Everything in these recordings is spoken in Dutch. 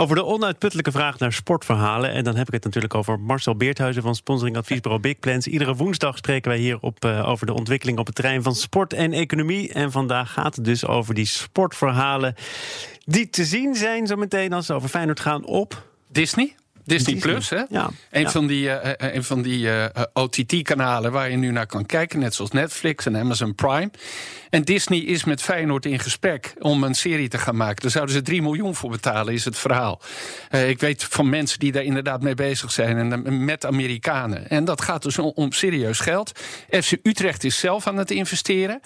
Over de onuitputtelijke vraag naar sportverhalen. En dan heb ik het natuurlijk over Marcel Beerthuizen van sponsoring adviesbureau Big Plans. Iedere woensdag spreken wij hier op, uh, over de ontwikkeling op het terrein van sport en economie. En vandaag gaat het dus over die sportverhalen die te zien zijn zo meteen als ze over Feyenoord gaan op... Disney? Disney, Plus, hè? Ja. Een van die, uh, een van die uh, OTT-kanalen waar je nu naar kan kijken, net zoals Netflix en Amazon Prime. En Disney is met Feyenoord in gesprek om een serie te gaan maken. Daar zouden ze 3 miljoen voor betalen, is het verhaal. Uh, ik weet van mensen die daar inderdaad mee bezig zijn. En met Amerikanen. En dat gaat dus om, om serieus geld. FC Utrecht is zelf aan het investeren.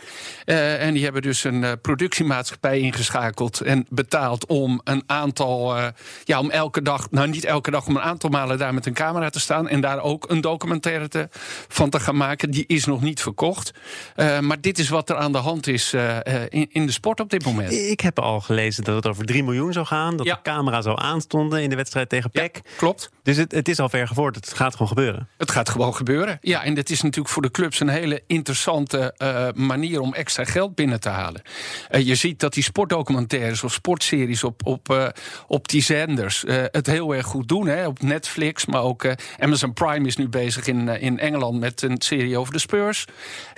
En die hebben dus een productiemaatschappij ingeschakeld. En betaald om een aantal. ja, om elke dag. Nou, niet elke dag, om een aantal malen daar met een camera te staan. En daar ook een documentaire te, van te gaan maken. Die is nog niet verkocht. maar dit is wat er aan de hand is uh, in, in, de sport op dit moment. Ik heb al gelezen dat het over 3 miljoen zou gaan. Dat ja. de camera zou aanstonden in de wedstrijd tegen PEC. Ja, klopt. Dus het, het is al ver gevorderd. Het gaat gewoon gebeuren. Het gaat gewoon gebeuren. Ja, en het is natuurlijk voor de clubs een hele interessante uh, manier om extra geld binnen te halen. Je ziet dat die sportdocumentaires of sportseries op, op, op die zenders het heel erg goed doen. Hè? Op Netflix, maar ook Amazon Prime is nu bezig in, in Engeland met een serie over de Spurs.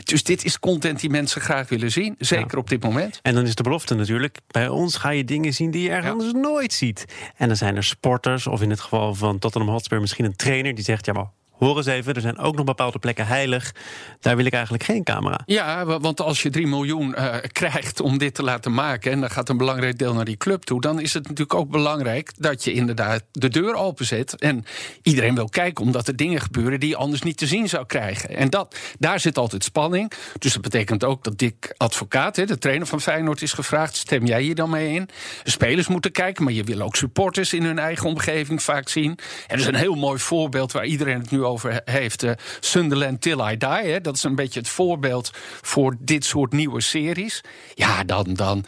Dus dit is content die mensen graag willen zien. Zeker ja. op dit moment. En dan is de belofte natuurlijk: bij ons ga je dingen zien die je ergens ja. nooit ziet. En dan zijn er sporters, of in het geval van Tottenham Hotspur misschien een trainer die zegt: ja, maar hoor eens even, er zijn ook nog bepaalde plekken heilig. Daar wil ik eigenlijk geen camera. Ja, want als je 3 miljoen uh, krijgt om dit te laten maken... en dan gaat een belangrijk deel naar die club toe... dan is het natuurlijk ook belangrijk dat je inderdaad de deur openzet. En iedereen wil kijken, omdat er dingen gebeuren... die je anders niet te zien zou krijgen. En dat, daar zit altijd spanning. Dus dat betekent ook dat Dick Advocaat, de trainer van Feyenoord, is gevraagd... stem jij hier dan mee in? Spelers moeten kijken, maar je wil ook supporters... in hun eigen omgeving vaak zien. En dat is een heel mooi voorbeeld waar iedereen het nu over heeft. Uh, Sunderland Till I Die. Hè, dat is een beetje het voorbeeld voor dit soort nieuwe series. Ja, dan, dan,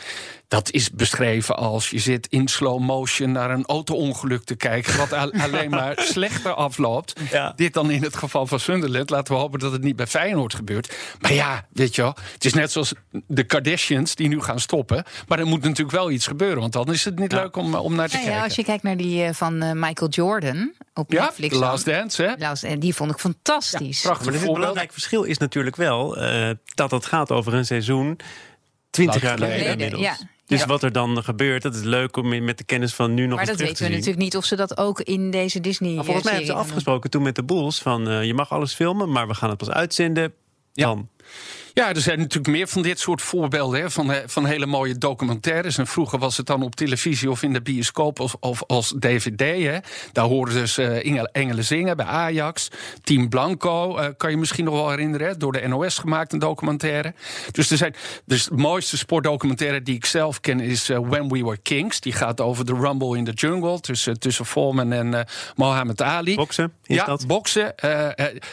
dat is beschreven als je zit in slow motion naar een auto-ongeluk te kijken. Wat alleen maar slechter afloopt. Ja. Dit dan in het geval van Sunderland. Laten we hopen dat het niet bij Feyenoord gebeurt. Maar ja, weet je wel. Het is net zoals de Kardashians die nu gaan stoppen. Maar er moet natuurlijk wel iets gebeuren. Want dan is het niet ja. leuk om, om naar te ja, kijken. als je kijkt naar die uh, van uh, Michael Jordan op ja, Netflix. The Last Dance, hè? Last, en die vond ik fantastisch. Ja, maar het belangrijk verschil is natuurlijk wel uh, dat het gaat over een seizoen. 20 jaar geleden inmiddels. Ja. Dus ja. wat er dan gebeurt, dat is leuk om met de kennis van nu nog maar eens terug te zien. Maar dat weten we natuurlijk niet of ze dat ook in deze Disney. Maar volgens mij hebben ze afgesproken toen met de Bulls van uh, je mag alles filmen, maar we gaan het pas uitzenden. Ja. Dan. Ja, er zijn natuurlijk meer van dit soort voorbeelden hè, van, van hele mooie documentaires. En vroeger was het dan op televisie of in de bioscoop of, of als DVD. Hè. Daar hoorden dus uh, Engelen zingen bij Ajax. Team Blanco, uh, kan je misschien nog wel herinneren. Hè, door de NOS gemaakt, een documentaire. Dus er zijn. Dus de mooiste sportdocumentaire die ik zelf ken is uh, When We Were Kings. Die gaat over de Rumble in the Jungle tussen, tussen Foreman en Mohammed Ali. Boksen, is ja, dat? boksen.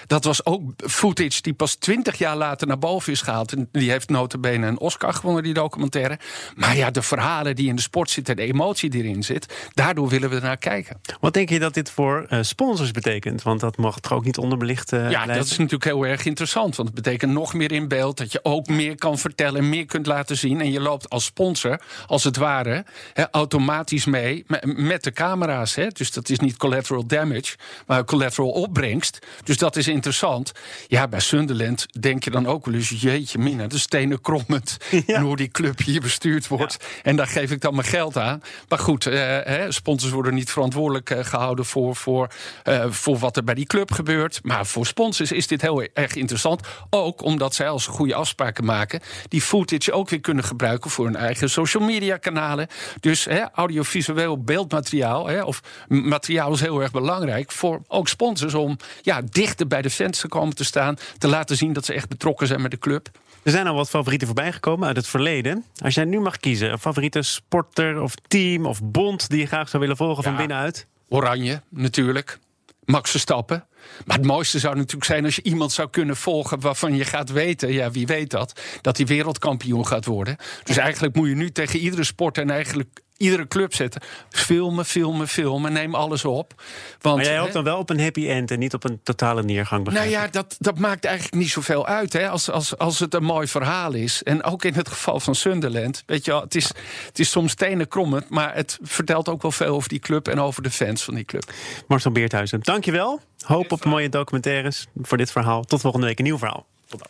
dat was ook footage die pas twintig jaar later naar boven is gehaald. En die heeft notabene een Oscar gewonnen, die documentaire. Maar ja, de verhalen die in de sport zitten, de emotie die erin zit... daardoor willen we naar kijken. Wat denk je dat dit voor uh, sponsors betekent? Want dat mag toch ook niet onderbelicht uh, Ja, dat is natuurlijk heel erg interessant. Want het betekent nog meer in beeld... dat je ook meer kan vertellen, meer kunt laten zien. En je loopt als sponsor, als het ware, automatisch mee met de camera's. Hè. Dus dat is niet collateral damage, maar collateral opbrengst. Dus dat is interessant. Ja, bij Sunderland denk je dan ook wel eens... jeetje mina, de stenen krommend... Ja. hoe die club hier bestuurd wordt. Ja. En daar geef ik dan mijn geld aan. Maar goed, eh, sponsors worden niet verantwoordelijk uh, gehouden... Voor, voor, uh, voor wat er bij die club gebeurt. Maar voor sponsors is dit heel erg interessant. Ook omdat zij als goede afspraken maken... die footage ook weer kunnen gebruiken... voor hun eigen social media kanalen. Dus audiovisueel beeldmateriaal... Of materiaal is heel erg belangrijk... voor ook sponsors om ja, dichter bij de fans te komen te staan... te laten zien dat ze echt betrokken zijn met de club. Er zijn al wat favorieten voorbij gekomen uit het verleden. Als jij nu mag kiezen, een favoriete sporter of team of bond die je graag zou willen volgen ja, van binnenuit? Oranje, natuurlijk. Max Verstappen. Maar het mooiste zou natuurlijk zijn als je iemand zou kunnen volgen waarvan je gaat weten, ja, wie weet dat, dat hij wereldkampioen gaat worden. Dus eigenlijk moet je nu tegen iedere sport en eigenlijk iedere club zetten. Filmen, filmen, filmen. Neem alles op. Want, maar jij hoopt dan wel op een happy end en niet op een totale neergang. Nou ja, dat, dat maakt eigenlijk niet zoveel uit. Hè, als, als, als het een mooi verhaal is. En ook in het geval van Sunderland. Weet je wel, het is, het is soms stenen krommend. Maar het vertelt ook wel veel over die club en over de fans van die club. Marcel Beerthuizen, dankjewel. Hoop op mooie documentaires voor dit verhaal. Tot volgende week een nieuw verhaal. Tot dan.